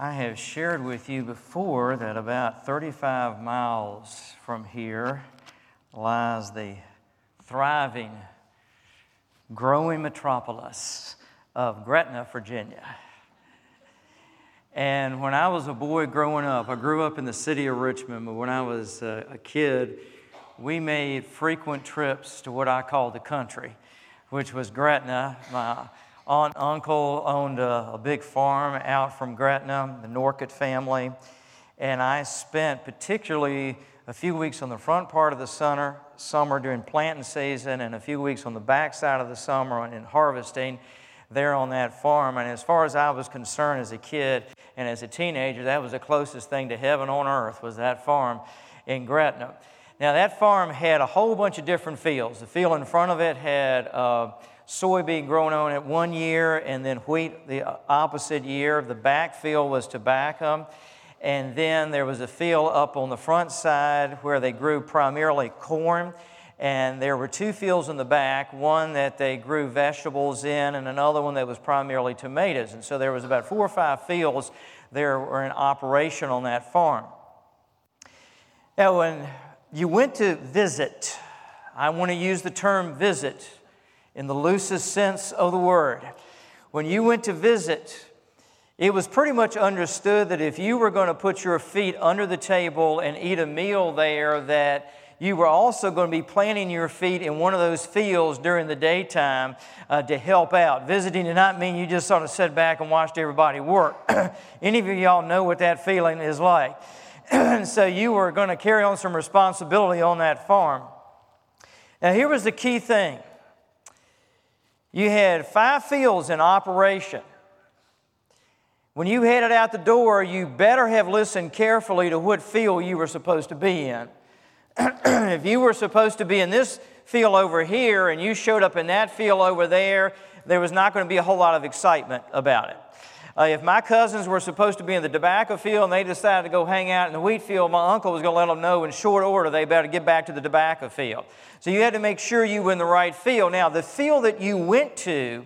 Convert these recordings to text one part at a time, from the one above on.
I have shared with you before that about 35 miles from here lies the thriving, growing metropolis of Gretna, Virginia. And when I was a boy growing up, I grew up in the city of Richmond, but when I was uh, a, kid, we made frequent trips to what I call the country, which was Gretna. My aunt uncle owned a, a big farm out from Gretna, the Norcott family. And I spent particularly a few weeks on the front part of the summer, summer during planting season and a few weeks on the back side of the summer in harvesting there on that farm. And as far as I was concerned as a kid and as a teenager, that was the closest thing to heaven on earth was that farm in Gretna. Now, that farm had a whole bunch of different fields. The field in front of it had uh, soybean growing on it one year and then wheat the opposite year. The back field was tobacco. And then there was a field up on the front side where they grew primarily corn and there were two fields in the back one that they grew vegetables in and another one that was primarily tomatoes and so there was about four or five fields there were in operation on that farm now when you went to visit i want to use the term visit in the loosest sense of the word when you went to visit it was pretty much understood that if you were going to put your feet under the table and eat a meal there that you were also going to be planting your feet in one of those fields during the daytime uh, to help out. Visiting did not mean you just sort of sat back and watched everybody work. Any of y'all know what that feeling is like. so you were going to carry on some responsibility on that farm. Now, here was the key thing you had five fields in operation. When you headed out the door, you better have listened carefully to what field you were supposed to be in. if you were supposed to be in this field over here and you showed up in that field over there, there was not going to be a whole lot of excitement about it. Uh, if my cousins were supposed to be in the tobacco field and they decided to go hang out in the wheat field, my uncle was going to let them know in short order they better get back to the tobacco field. So you had to make sure you were in the right field. Now, the field that you went to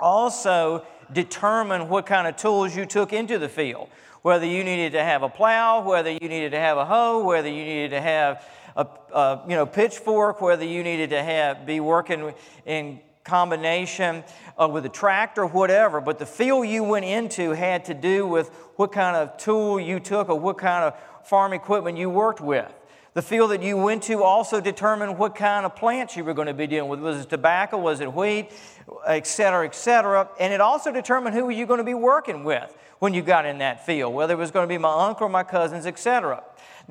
also determined what kind of tools you took into the field whether you needed to have a plow, whether you needed to have a hoe, whether you needed to have a, a you know, pitchfork, whether you needed to have, be working in combination uh, with a tractor, whatever. But the field you went into had to do with what kind of tool you took or what kind of farm equipment you worked with. The field that you went to also determined what kind of plants you were going to be dealing with. Was it tobacco? Was it wheat? Et cetera, et cetera. And it also determined who were you going to be working with when you got in that field, whether it was going to be my uncle or my cousins, etc.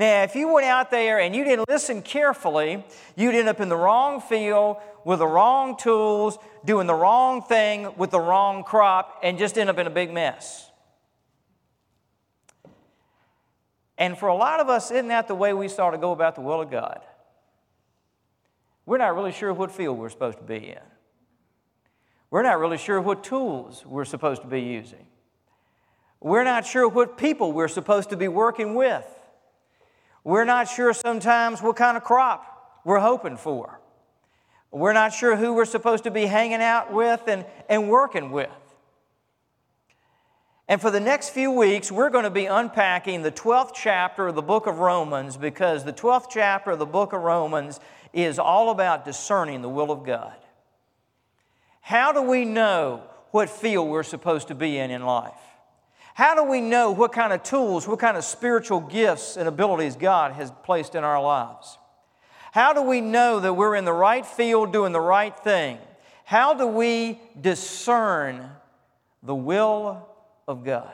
Now, if you went out there and you didn't listen carefully, you'd end up in the wrong field with the wrong tools, doing the wrong thing with the wrong crop, and just end up in a big mess. And for a lot of us, isn't that the way we start to go about the will of God? We're not really sure what field we're supposed to be in. We're not really sure what tools we're supposed to be using. We're not sure what people we're supposed to be working with. We're not sure sometimes what kind of crop we're hoping for. We're not sure who we're supposed to be hanging out with and, and working with. And for the next few weeks, we're going to be unpacking the 12th chapter of the book of Romans because the 12th chapter of the book of Romans is all about discerning the will of God. How do we know what field we're supposed to be in in life? How do we know what kind of tools, what kind of spiritual gifts and abilities God has placed in our lives? How do we know that we're in the right field doing the right thing? How do we discern the will of God?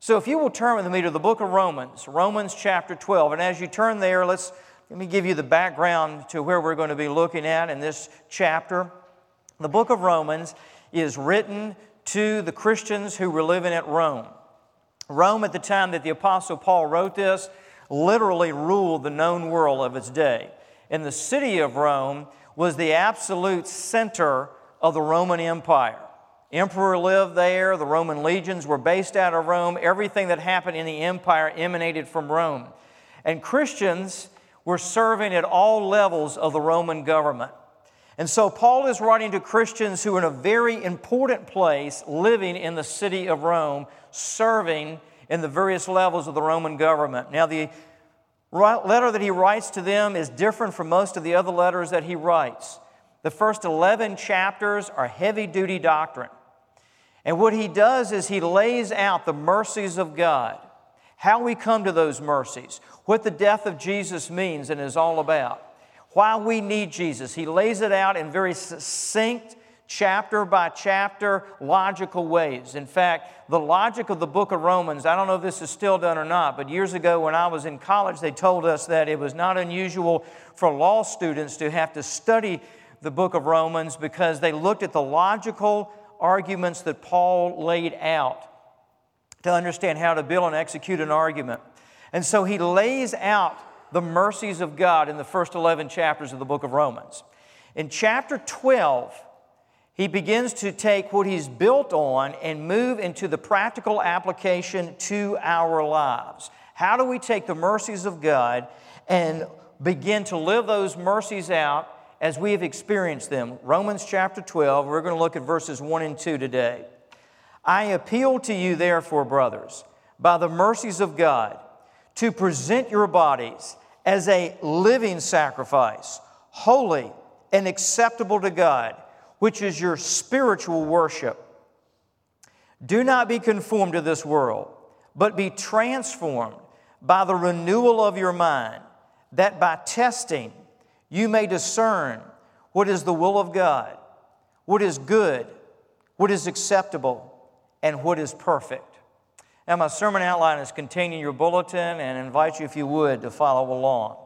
So, if you will turn with me to the book of Romans, Romans chapter 12, and as you turn there, let's let me give you the background to where we're going to be looking at in this chapter. The book of Romans is written to the Christians who were living at Rome. Rome, at the time that the Apostle Paul wrote this, literally ruled the known world of its day. And the city of Rome was the absolute center of the Roman Empire. Emperor lived there, the Roman legions were based out of Rome, everything that happened in the empire emanated from Rome. And Christians were serving at all levels of the Roman government. And so Paul is writing to Christians who are in a very important place, living in the city of Rome, serving in the various levels of the Roman government. Now, the letter that he writes to them is different from most of the other letters that he writes. The first 11 chapters are heavy duty doctrine. And what he does is he lays out the mercies of God, how we come to those mercies, what the death of Jesus means and is all about, why we need Jesus. He lays it out in very succinct, chapter by chapter, logical ways. In fact, the logic of the book of Romans, I don't know if this is still done or not, but years ago when I was in college, they told us that it was not unusual for law students to have to study the book of Romans because they looked at the logical arguments that Paul laid out to understand how to build and execute an argument. And so he lays out the mercies of God in the first 11 chapters of the book of Romans. In chapter 12, he begins to take what he's built on and move into the practical application to our lives. How do we take the mercies of God and begin to live those mercies out as we have experienced them. Romans chapter 12, we're going to look at verses 1 and 2 today. I appeal to you, therefore, brothers, by the mercies of God, to present your bodies as a living sacrifice, holy and acceptable to God, which is your spiritual worship. Do not be conformed to this world, but be transformed by the renewal of your mind, that by testing, you may discern what is the will of God, what is good, what is acceptable, and what is perfect. Now, my sermon outline is contained in your bulletin and invite you, if you would, to follow along.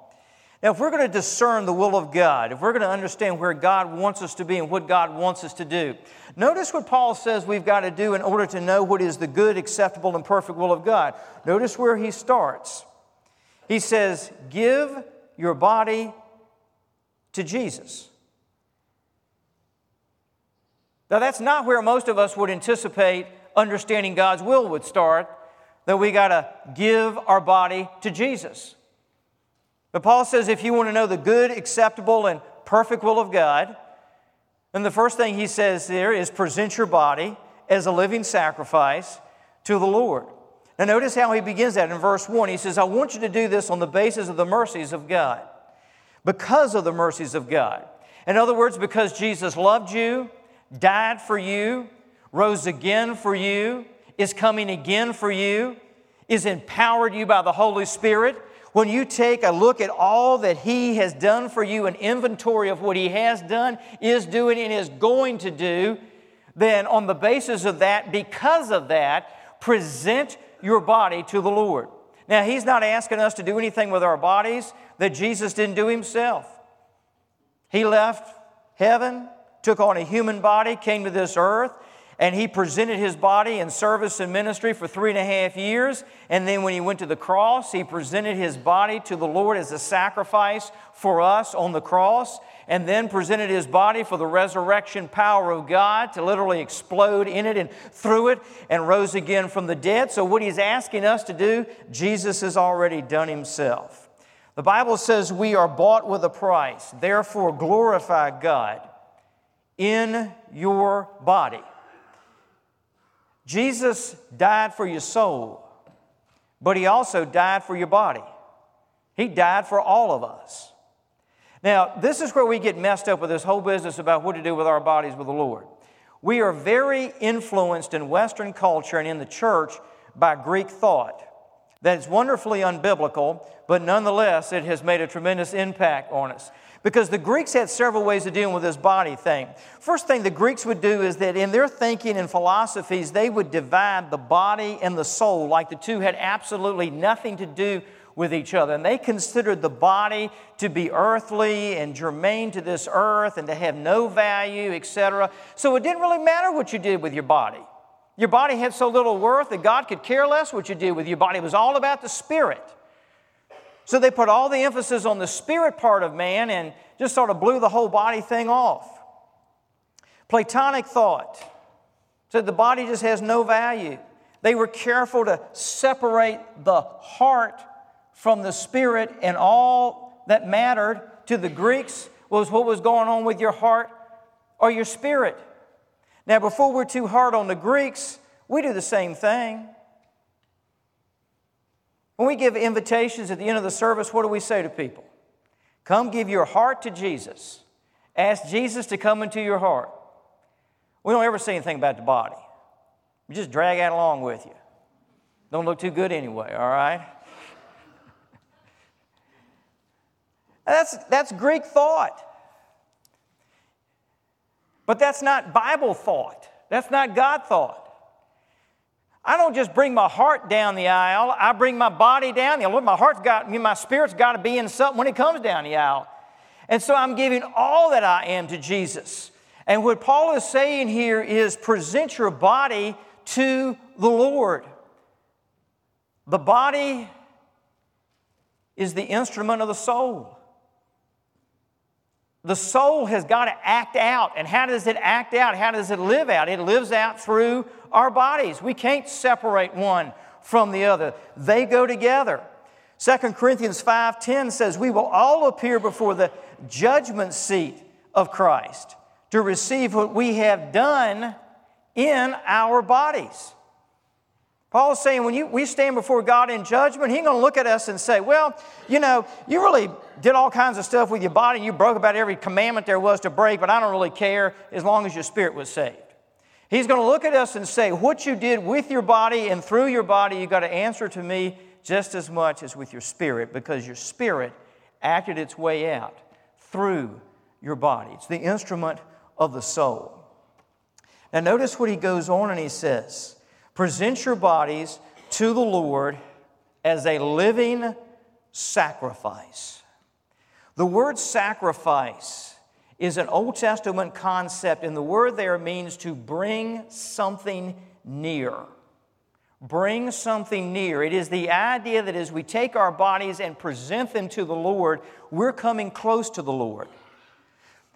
Now, if we're going to discern the will of God, if we're going to understand where God wants us to be and what God wants us to do, notice what Paul says we've got to do in order to know what is the good, acceptable, and perfect will of God. Notice where he starts. He says, Give your body to Jesus. Now, that's not where most of us would anticipate understanding God's will would start, that we got to give our body to Jesus. But Paul says if you want to know the good, acceptable, and perfect will of God, then the first thing he says there is present your body as a living sacrifice to the Lord. Now, notice how he begins that in verse 1. He says, I want you to do this on the basis of the mercies of God because of the mercies of God. In other words, because Jesus loved you, died for you, rose again for you, is coming again for you, is empowered you by the Holy Spirit. When you take a look at all that He has done for you, an inventory of what He has done, is doing, and is going to do, then on the basis of that, because of that, present your body to the Lord. Now, He's not asking us to do anything with our bodies that Jesus didn't do Himself. He left heaven, took on a human body, came to this earth, and He presented His body in service and ministry for three and a half years. And then when He went to the cross, He presented His body to the Lord as a sacrifice for us on the cross and then presented his body for the resurrection power of God to literally explode in it and through it and rose again from the dead. So, what he's asking us to do, Jesus has already done himself. The Bible says we are bought with a price, therefore, glorify God in your body. Jesus died for your soul, but he also died for your body. He died for all of us. Now, this is where we get messed up with this whole business about what to do with our bodies with the Lord. We are very influenced in Western culture and in the church by Greek thought. That is wonderfully unbiblical, but nonetheless, it has made a tremendous impact on us. Because the Greeks had several ways of dealing with this body thing. First thing the Greeks would do is that in their thinking and philosophies, they would divide the body and the soul like the two had absolutely nothing to do with each other. And they considered the body to be earthly and germane to this earth and to have no value, etc. So it didn't really matter what you did with your body. Your body had so little worth that God could care less what you did with your body. It was all about the spirit. So they put all the emphasis on the spirit part of man and just sort of blew the whole body thing off. Platonic thought said the body just has no value. They were careful to separate the heart from the Spirit, and all that mattered to the Greeks was what was going on with your heart or your spirit. Now, before we're too hard on the Greeks, we do the same thing. When we give invitations at the end of the service, what do we say to people? Come give your heart to Jesus. Ask Jesus to come into your heart. We don't ever say anything about the body. We just drag that along with you. Don't look too good anyway, all right? That's, that's Greek thought. But that's not Bible thought. That's not God thought. I don't just bring my heart down the aisle, I bring my body down the aisle. Look, my heart's got, my spirit's got to be in something when it comes down the aisle. And so I'm giving all that I am to Jesus. And what Paul is saying here is present your body to the Lord. The body is the instrument of the soul. The soul has got to act out. And how does it act out? How does it live out? It lives out through our bodies. We can't separate one from the other, they go together. 2 Corinthians 5:10 says, "We will all appear before the judgment seat of Christ to receive what we have done in our bodies." Paul is saying when you, we stand before God in judgment, He's going to look at us and say, Well, you know, you really did all kinds of stuff with your body and you broke about every commandment there was to break, but I don't really care as long as your spirit was saved. He's going to look at us and say, What you did with your body and through your body, you got to answer to me just as much as with your spirit because your spirit acted its way out through your body. It's the instrument of the soul. Now, notice what he goes on and he says, Present your bodies to the Lord as a living sacrifice. The word sacrifice is an Old Testament concept, and the word there means to bring something near. Bring something near. It is the idea that as we take our bodies and present them to the Lord, we're coming close to the Lord.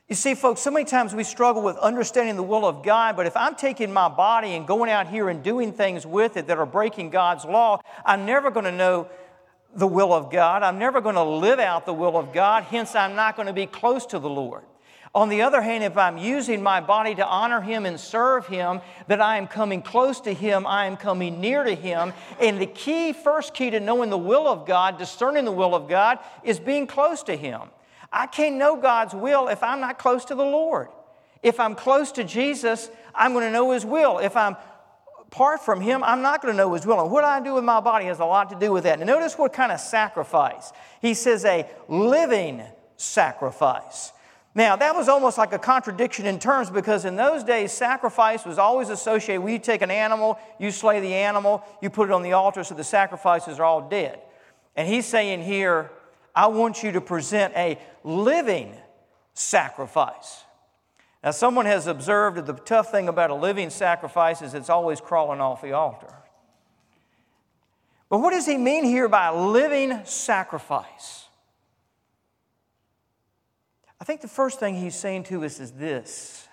You see, folks, so many times we struggle with understanding the will of God, but if I'm taking my body and going out here and doing things with it that are breaking God's law, I'm never going to know the will of God. I'm never going to live out the will of God, hence, I'm not going to be close to the Lord. On the other hand, if I'm using my body to honor Him and serve Him, that I am coming close to Him, I am coming near to Him. And the key, first key to knowing the will of God, discerning the will of God, is being close to Him. I can't know God's will if I'm not close to the Lord. If I'm close to Jesus, I'm going to know His will. If I'm apart from Him, I'm not going to know His will. And what I do with my body has a lot to do with that. Now, notice what kind of sacrifice. He says a living sacrifice. Now, that was almost like a contradiction in terms because in those days, sacrifice was always associated with you take an animal, you slay the animal, you put it on the altar, so the sacrifices are all dead. And he's saying here, I want you to present a living sacrifice. Now, someone has observed that the tough thing about a living sacrifice is it's always crawling off the altar. But what does he mean here by living sacrifice? I think the first thing he's saying to us is this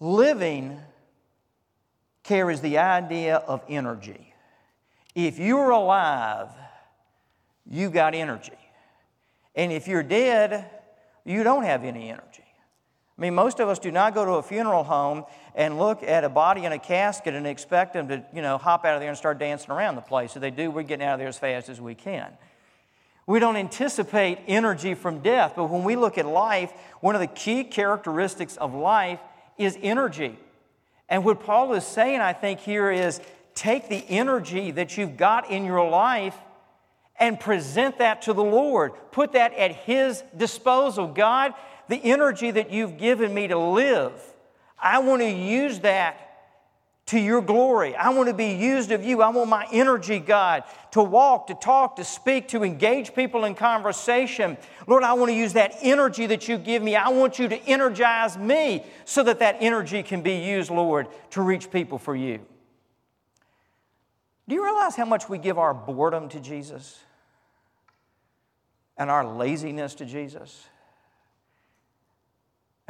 living carries the idea of energy. If you're alive, you got energy. And if you're dead, you don't have any energy. I mean, most of us do not go to a funeral home and look at a body in a casket and expect them to, you know, hop out of there and start dancing around the place. If they do, we're getting out of there as fast as we can. We don't anticipate energy from death, but when we look at life, one of the key characteristics of life is energy. And what Paul is saying, I think, here is take the energy that you've got in your life and present that to the Lord. Put that at His disposal. God, the energy that you've given me to live, I want to use that to your glory. I want to be used of you. I want my energy, God, to walk, to talk, to speak, to engage people in conversation. Lord, I want to use that energy that you give me. I want you to energize me so that that energy can be used, Lord, to reach people for you. Do you realize how much we give our boredom to Jesus? and our laziness to Jesus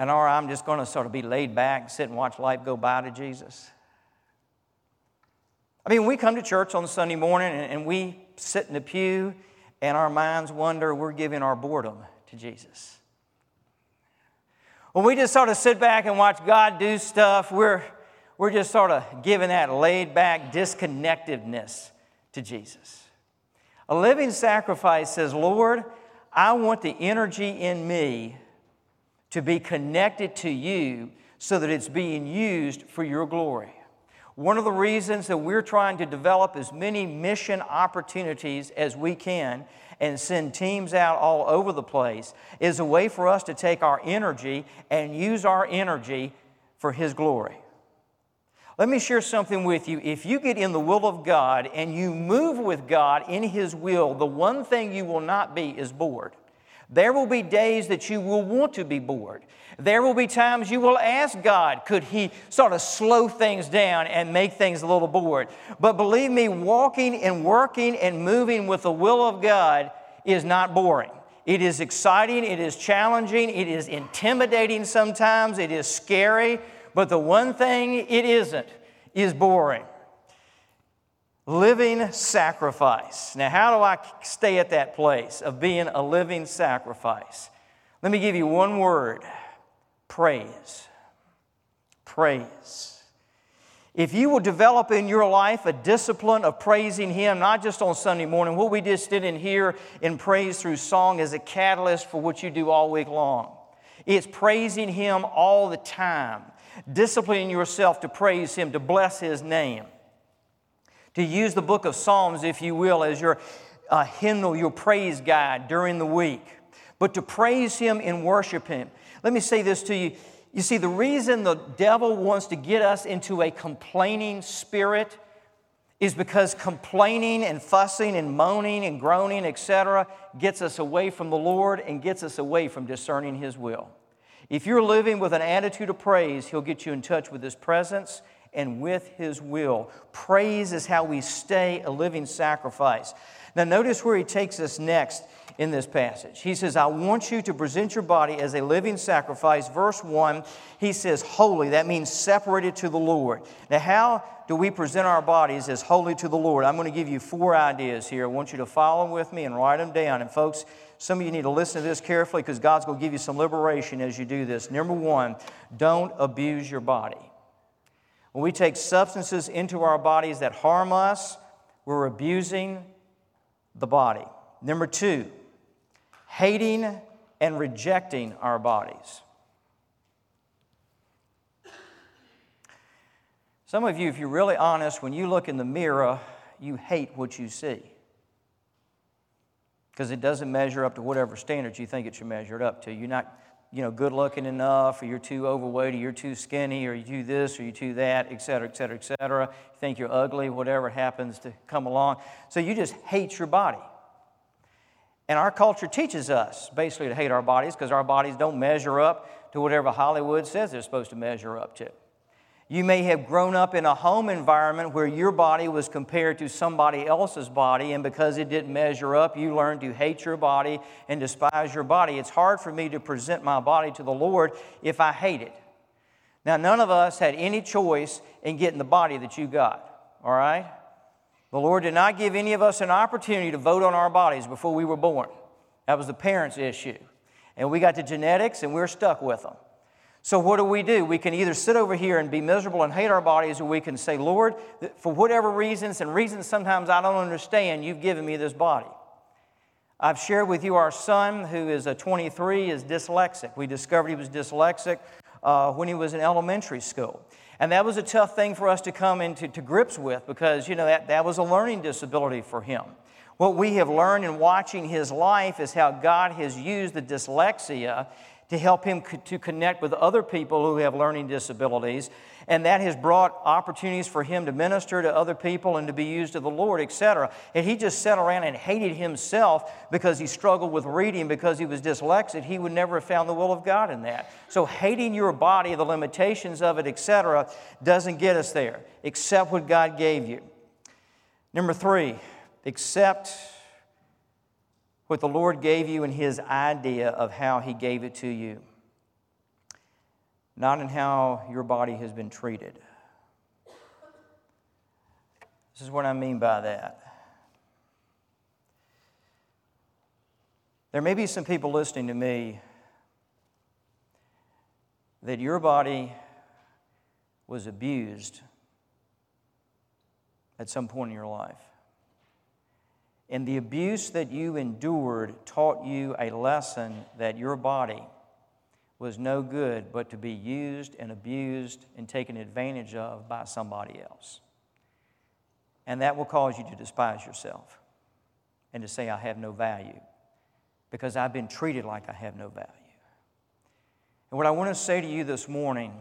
and our I'm just going to sort of be laid back, sit and watch life go by to Jesus. I mean, we come to church on Sunday morning and, and we sit in the pew and our minds wonder we're giving our boredom to Jesus. When we just sort of sit back and watch God do stuff, we're, we're just sort of giving that laid back disconnectedness to Jesus. A living sacrifice says, Lord, I want the energy in me to be connected to you so that it's being used for your glory. One of the reasons that we're trying to develop as many mission opportunities as we can and send teams out all over the place is a way for us to take our energy and use our energy for His glory. Let me share something with you. If you get in the will of God and you move with God in His will, the one thing you will not be is bored. There will be days that you will want to be bored. There will be times you will ask God, could He sort of slow things down and make things a little bored? But believe me, walking and working and moving with the will of God is not boring. It is exciting, it is challenging, it is intimidating sometimes, it is scary, but the one thing it isn't is boring. Living sacrifice. Now, how do I stay at that place of being a living sacrifice? Let me give you one word praise. Praise. If you will develop in your life a discipline of praising Him, not just on Sunday morning, what we just did in here in praise through song is a catalyst for what you do all week long. It's praising Him all the time, disciplining yourself to praise Him, to bless His name, to use the book of Psalms, if you will, as your uh, hymnal, your praise guide during the week, but to praise Him and worship Him. Let me say this to you. You see, the reason the devil wants to get us into a complaining spirit is because complaining and fussing and moaning and groaning, etc., gets us away from the Lord and gets us away from discerning His will. If you're living with an attitude of praise, He'll get you in touch with His presence and with His will. Praise is how we stay a living sacrifice. Now, notice where He takes us next in this passage. He says, I want you to present your body as a living sacrifice. Verse 1, he says, holy. That means separated to the Lord. Now, how do we present our bodies as holy to the Lord? I'm going to give you four ideas here. I want you to follow with me and write them down. And, folks, some of you need to listen to this carefully because God's going to give you some liberation as you do this. Number one, don't abuse your body. When we take substances into our bodies that harm us, we're abusing the body. Number two, hating and rejecting our bodies. Some of you, if you're really honest, when you look in the mirror, you hate what you see because it doesn't measure up to whatever standards you think it should measure up to. You're not, you know, good looking enough, or you're too overweight, or you're too skinny, or you do this, or you do that, et cetera, et cetera, et cetera. You think you're ugly, whatever happens to come along. So you just hate your body. And our culture teaches us basically to hate our bodies because our bodies don't measure up to whatever Hollywood says they're supposed to measure up to. You may have grown up in a home environment where your body was compared to somebody else's body, and because it didn't measure up, you learned to hate your body and despise your body. It's hard for me to present my body to the Lord if I hate it. Now, none of us had any choice in getting the body that you got, all right? The Lord did not give any of us an opportunity to vote on our bodies before we were born. That was the parents' issue. And we got the genetics and we're stuck with them. So, what do we do? We can either sit over here and be miserable and hate our bodies, or we can say, Lord, for whatever reasons, and reasons sometimes I don't understand, you've given me this body. I've shared with you our son, who is a 23, is dyslexic. We discovered he was dyslexic uh, when he was in elementary school. And that was a tough thing for us to come into to grips with because, you know, that, that was a learning disability for him. What we have learned in watching his life is how God has used the dyslexia to help him co- to connect with other people who have learning disabilities. And that has brought opportunities for him to minister to other people and to be used of the Lord, etc. And he just sat around and hated himself because he struggled with reading because he was dyslexic. He would never have found the will of God in that. So hating your body, the limitations of it, etc., doesn't get us there. Accept what God gave you. Number three, accept what the Lord gave you and His idea of how He gave it to you, not in how your body has been treated. This is what I mean by that. There may be some people listening to me that your body was abused at some point in your life. And the abuse that you endured taught you a lesson that your body was no good but to be used and abused and taken advantage of by somebody else. And that will cause you to despise yourself and to say, I have no value because I've been treated like I have no value. And what I want to say to you this morning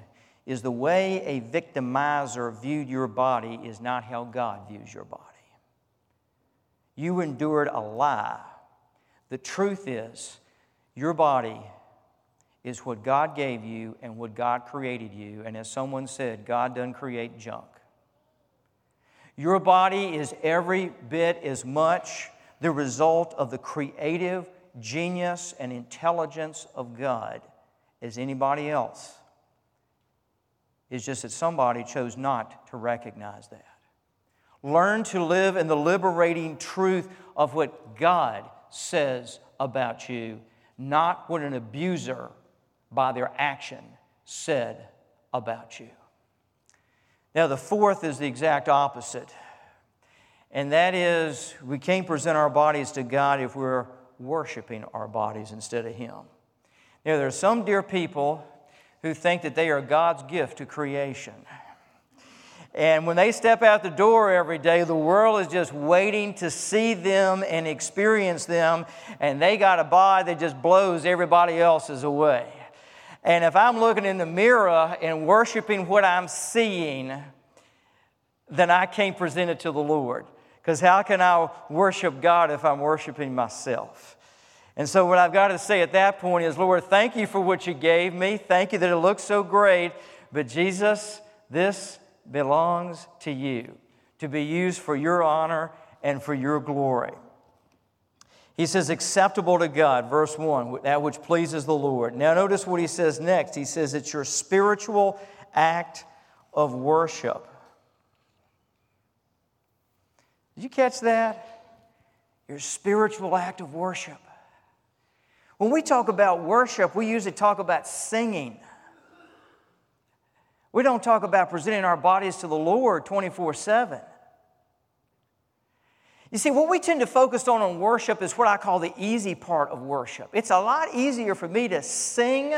is the way a victimizer viewed your body is not how God views your body. You endured a lie. The truth is, your body is what God gave you and what God created you. And as someone said, God doesn't create junk. Your body is every bit as much the result of the creative genius and intelligence of God as anybody else. It's just that somebody chose not to recognize that. Learn to live in the liberating truth of what God says about you, not what an abuser by their action said about you. Now, the fourth is the exact opposite, and that is we can't present our bodies to God if we're worshiping our bodies instead of Him. Now, there are some dear people who think that they are God's gift to creation. And when they step out the door every day, the world is just waiting to see them and experience them, and they got a body that just blows everybody else's away. And if I'm looking in the mirror and worshiping what I'm seeing, then I can't present it to the Lord. Because how can I worship God if I'm worshiping myself? And so, what I've got to say at that point is, Lord, thank you for what you gave me. Thank you that it looks so great. But, Jesus, this belongs to you to be used for your honor and for your glory. He says, acceptable to God, verse 1, that which pleases the Lord. Now, notice what he says next. He says, it's your spiritual act of worship. Did you catch that? Your spiritual act of worship. When we talk about worship, we usually talk about singing. We don't talk about presenting our bodies to the Lord 24 7. You see, what we tend to focus on in worship is what I call the easy part of worship. It's a lot easier for me to sing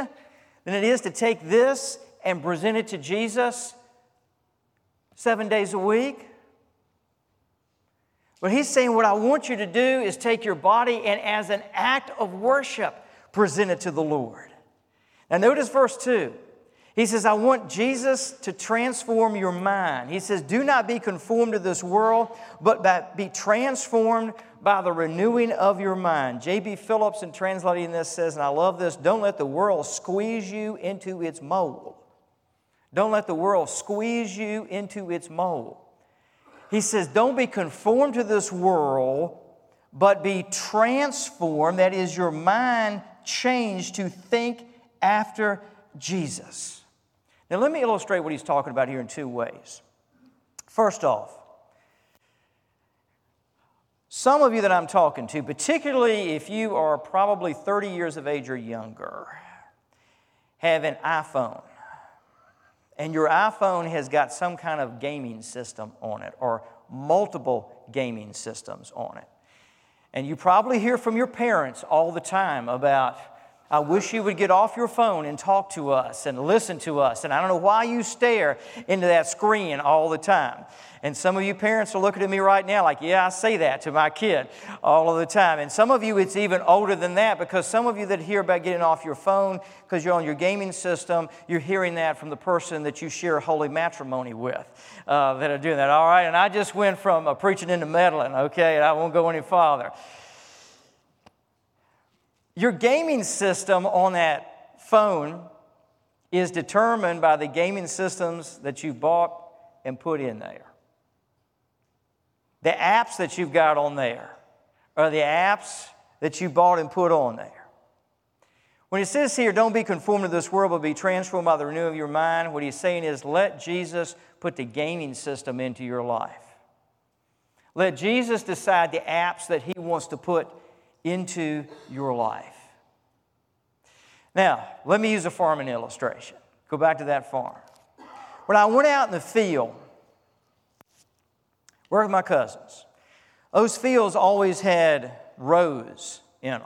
than it is to take this and present it to Jesus seven days a week. But he's saying, What I want you to do is take your body and, as an act of worship, present it to the Lord. Now, notice verse 2. He says, I want Jesus to transform your mind. He says, Do not be conformed to this world, but be transformed by the renewing of your mind. J.B. Phillips, in translating this, says, and I love this don't let the world squeeze you into its mold. Don't let the world squeeze you into its mold. He says, Don't be conformed to this world, but be transformed. That is, your mind changed to think after Jesus. Now, let me illustrate what he's talking about here in two ways. First off, some of you that I'm talking to, particularly if you are probably 30 years of age or younger, have an iPhone and your iPhone has got some kind of gaming system on it or multiple gaming systems on it. And you probably hear from your parents all the time about I wish you would get off your phone and talk to us and listen to us. And I don't know why you stare into that screen all the time. And some of you parents are looking at me right now like, yeah, I say that to my kid all of the time. And some of you, it's even older than that because some of you that hear about getting off your phone because you're on your gaming system, you're hearing that from the person that you share holy matrimony with uh, that are doing that. All right. And I just went from uh, preaching into meddling, okay? And I won't go any farther. Your gaming system on that phone is determined by the gaming systems that you bought and put in there. The apps that you've got on there are the apps that you bought and put on there. When it says here, don't be conformed to this world, but be transformed by the renewal of your mind, what he's saying is let Jesus put the gaming system into your life. Let Jesus decide the apps that he wants to put into your life. Now, let me use a farming illustration. Go back to that farm. When I went out in the field, where with my cousins, those fields always had rows in them.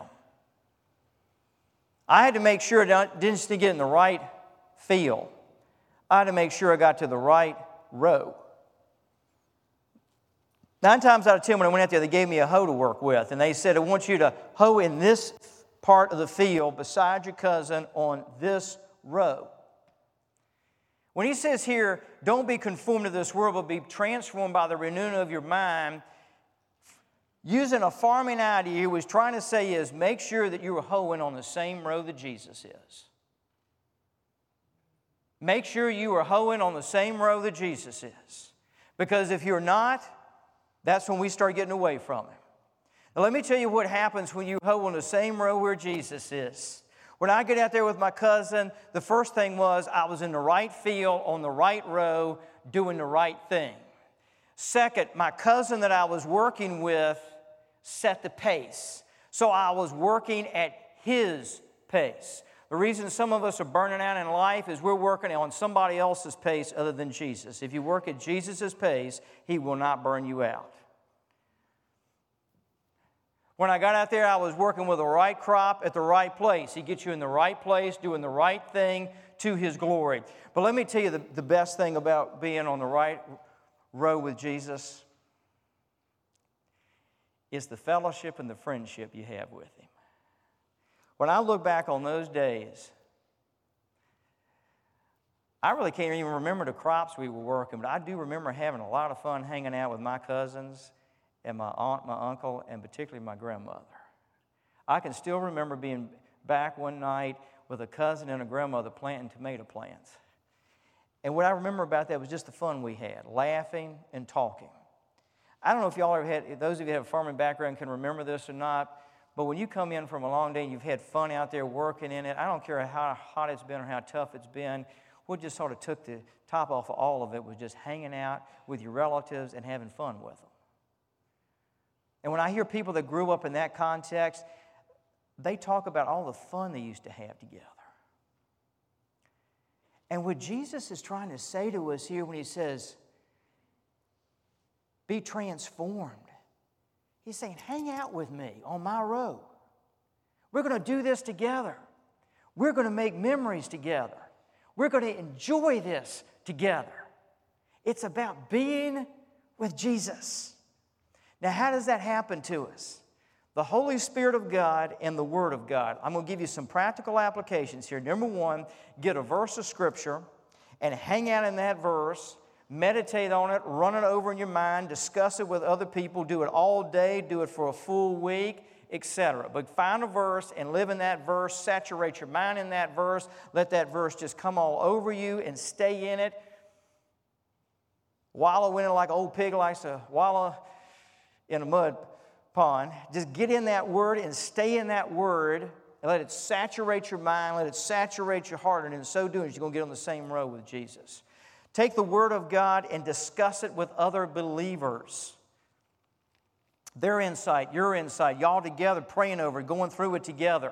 I had to make sure I didn't get in the right field. I had to make sure I got to the right row. Nine times out of ten, when I went out there, they gave me a hoe to work with, and they said, I want you to hoe in this part of the field beside your cousin on this row. When he says here, don't be conformed to this world, but be transformed by the renewing of your mind, using a farming idea, he was trying to say is make sure that you're hoeing on the same row that Jesus is. Make sure you are hoeing on the same row that Jesus is. Because if you're not, that's when we start getting away from Him. Now, let me tell you what happens when you hoe on the same row where Jesus is. When I get out there with my cousin, the first thing was I was in the right field, on the right row, doing the right thing. Second, my cousin that I was working with set the pace. So I was working at his pace. The reason some of us are burning out in life is we're working on somebody else's pace other than Jesus. If you work at Jesus' pace, he will not burn you out. When I got out there, I was working with the right crop at the right place. He gets you in the right place, doing the right thing to His glory. But let me tell you the, the best thing about being on the right row with Jesus is the fellowship and the friendship you have with Him. When I look back on those days, I really can't even remember the crops we were working, but I do remember having a lot of fun hanging out with my cousins and my aunt, my uncle, and particularly my grandmother. I can still remember being back one night with a cousin and a grandmother planting tomato plants. And what I remember about that was just the fun we had, laughing and talking. I don't know if y'all ever had, those of you who have a farming background can remember this or not, but when you come in from a long day and you've had fun out there working in it, I don't care how hot it's been or how tough it's been, we just sort of took the top off of all of it was just hanging out with your relatives and having fun with them. And when I hear people that grew up in that context, they talk about all the fun they used to have together. And what Jesus is trying to say to us here when he says, be transformed, he's saying, hang out with me on my road. We're going to do this together. We're going to make memories together. We're going to enjoy this together. It's about being with Jesus. Now, how does that happen to us? The Holy Spirit of God and the Word of God. I'm going to give you some practical applications here. Number one, get a verse of Scripture and hang out in that verse, meditate on it, run it over in your mind, discuss it with other people, do it all day, do it for a full week, etc. But find a verse and live in that verse, saturate your mind in that verse, let that verse just come all over you and stay in it. Wallow in it like an old pig likes to wallow in a mud pond. Just get in that word and stay in that word and let it saturate your mind, let it saturate your heart, and in so doing, you're going to get on the same road with Jesus. Take the word of God and discuss it with other believers. Their insight, your insight, y'all together praying over it, going through it together.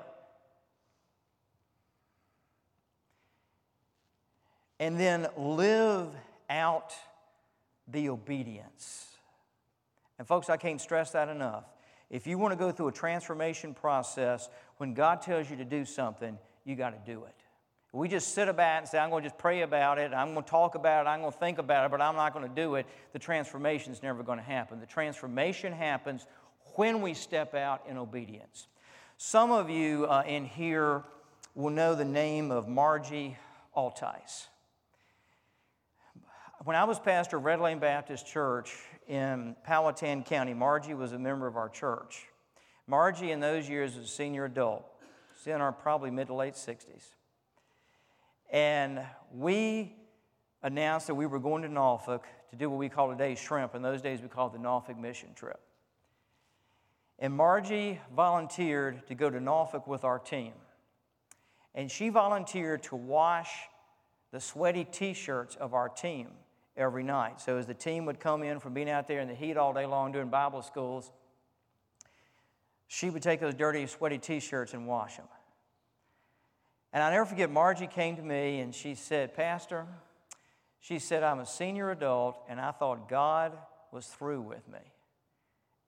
And then live out the obedience. And, folks, I can't stress that enough. If you want to go through a transformation process, when God tells you to do something, you got to do it. We just sit about and say, I'm going to just pray about it, I'm going to talk about it, I'm going to think about it, but I'm not going to do it. The transformation is never going to happen. The transformation happens when we step out in obedience. Some of you uh, in here will know the name of Margie Altice. When I was pastor of Red Lane Baptist Church in Powhatan County. Margie was a member of our church. Margie, in those years, was a senior adult. In our probably mid to late 60s. And we announced that we were going to Norfolk to do what we call today shrimp. In those days, we called the Norfolk mission trip. And Margie volunteered to go to Norfolk with our team. And she volunteered to wash the sweaty t shirts of our team every night. So as the team would come in from being out there in the heat all day long doing Bible schools, she would take those dirty, sweaty t shirts and wash them. And I never forget, Margie came to me and she said, Pastor, she said, I'm a senior adult and I thought God was through with me.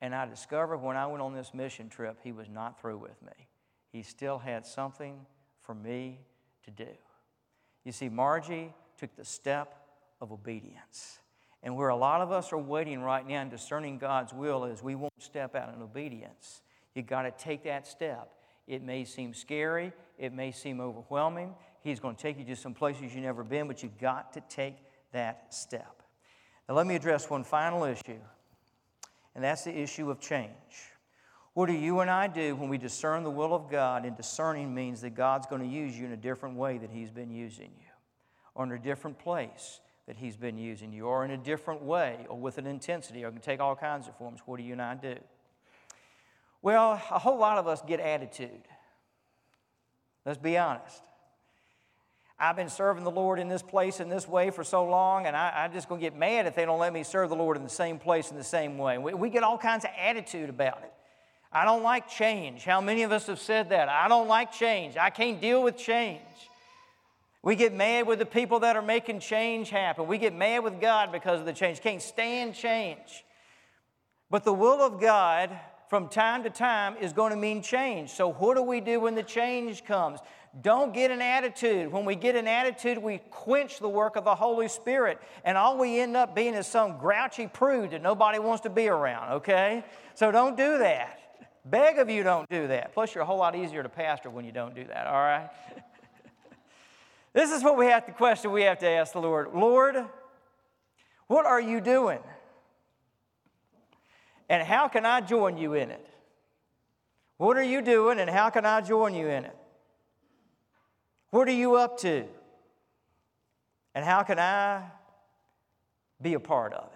And I discovered when I went on this mission trip, He was not through with me. He still had something for me to do. You see, Margie took the step of obedience. And where a lot of us are waiting right now and discerning God's will is we won't step out in obedience. You got to take that step. It may seem scary, it may seem overwhelming. He's going to take you to some places you've never been, but you've got to take that step. Now, let me address one final issue, and that's the issue of change. What do you and I do when we discern the will of God? And discerning means that God's going to use you in a different way that He's been using you, or in a different place that He's been using you, or in a different way, or with an intensity, or can take all kinds of forms. What do you and I do? Well, a whole lot of us get attitude. Let's be honest. I've been serving the Lord in this place in this way for so long, and I, am just going to get mad if they don't let me serve the Lord in the same place in the same way. We, we get all kinds of attitude about it. I don't like change. How many of us have said that? I don't like change. I can't deal with change. We get mad with the people that are making change happen. We get mad with God because of the change. Can't stand change. But the will of God from time to time is going to mean change. So, what do we do when the change comes? Don't get an attitude. When we get an attitude, we quench the work of the Holy Spirit, and all we end up being is some grouchy prude that nobody wants to be around, okay? So, don't do that. Beg of you, don't do that. Plus, you're a whole lot easier to pastor when you don't do that, all right? this is what we have to question we have to ask the Lord Lord, what are you doing? And how can I join you in it? What are you doing and how can I join you in it? What are you up to? And how can I be a part of it?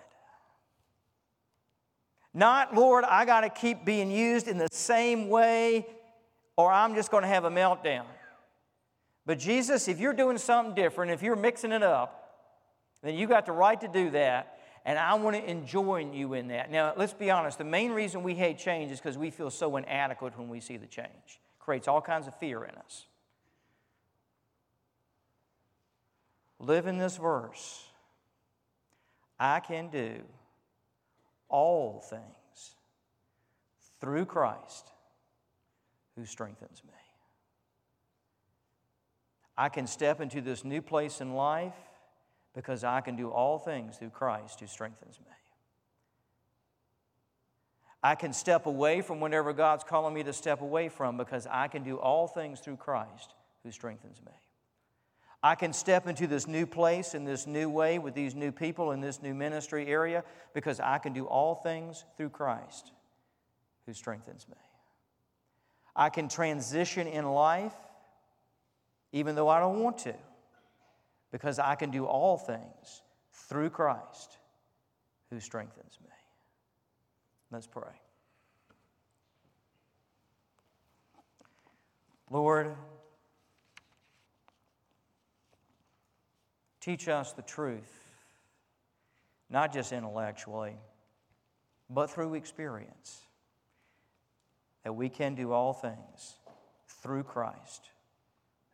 Not, Lord, I got to keep being used in the same way or I'm just going to have a meltdown. But Jesus, if you're doing something different, if you're mixing it up, then you got the right to do that and I want to enjoin you in that. Now, let's be honest, the main reason we hate change is because we feel so inadequate when we see the change. It creates all kinds of fear in us. Live in this verse. I can do all things through Christ who strengthens me. I can step into this new place in life because I can do all things through Christ who strengthens me. I can step away from whatever God's calling me to step away from because I can do all things through Christ who strengthens me. I can step into this new place in this new way with these new people in this new ministry area because I can do all things through Christ who strengthens me. I can transition in life even though I don't want to because I can do all things through Christ who strengthens me. Let's pray. Lord, teach us the truth, not just intellectually, but through experience, that we can do all things through Christ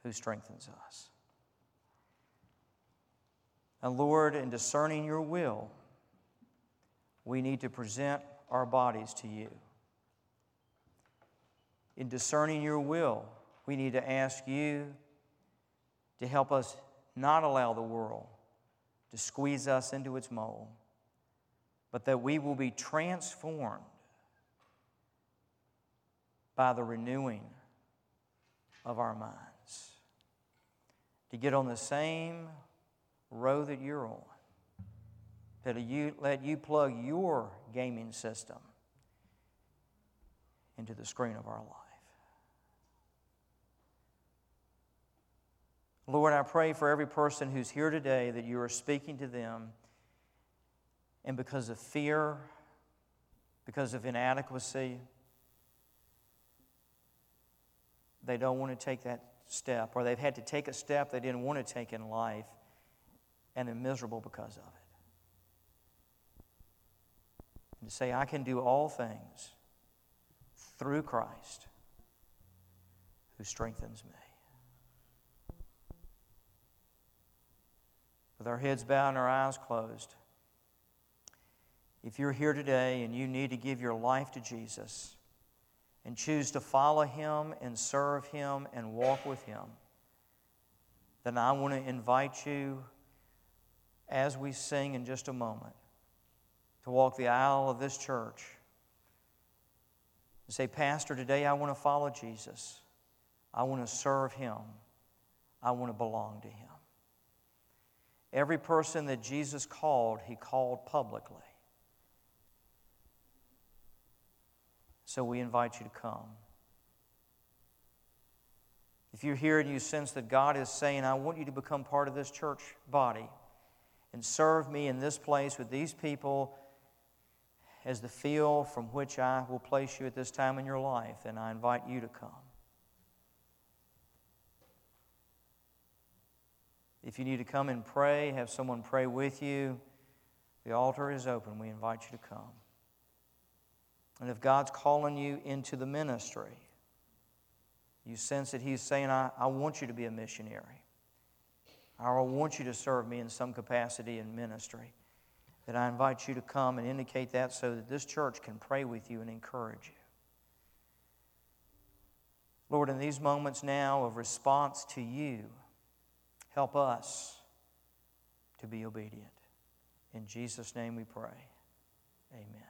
who strengthens us. And Lord, in discerning your will, we need to present our bodies to you. In discerning your will, we need to ask you to help us not allow the world to squeeze us into its mold, but that we will be transformed by the renewing of our minds. To get on the same row that you're on. That you let you plug your gaming system into the screen of our life. Lord, I pray for every person who's here today that you are speaking to them, and because of fear, because of inadequacy, they don't want to take that step, or they've had to take a step they didn't want to take in life and they're miserable because of it. And to say, I can do all things through Christ who strengthens me. With our heads bowed and our eyes closed, if you're here today and you need to give your life to Jesus and choose to follow him and serve him and walk with him, then I want to invite you as we sing in just a moment to walk the aisle of this church and say, Pastor, today I want to follow Jesus. I want to serve Him. I want to belong to Him. Every person that Jesus called, He called publicly. So we invite you to come. If you're here and you sense that God is saying, I want you to become part of this church body and serve me in this place with these people as the field from which I will place you at this time in your life, and I invite you to come. If you need to come and pray, have someone pray with you, the altar is open. We invite you to come. And if God's calling you into the ministry, you sense that He's saying, I, I want you to be a missionary. I want you to serve me in some capacity in ministry. That I invite you to come and indicate that so that this church can pray with you and encourage you. Lord, in these moments now of response to you, help us to be obedient. In Jesus' name we pray. Amen.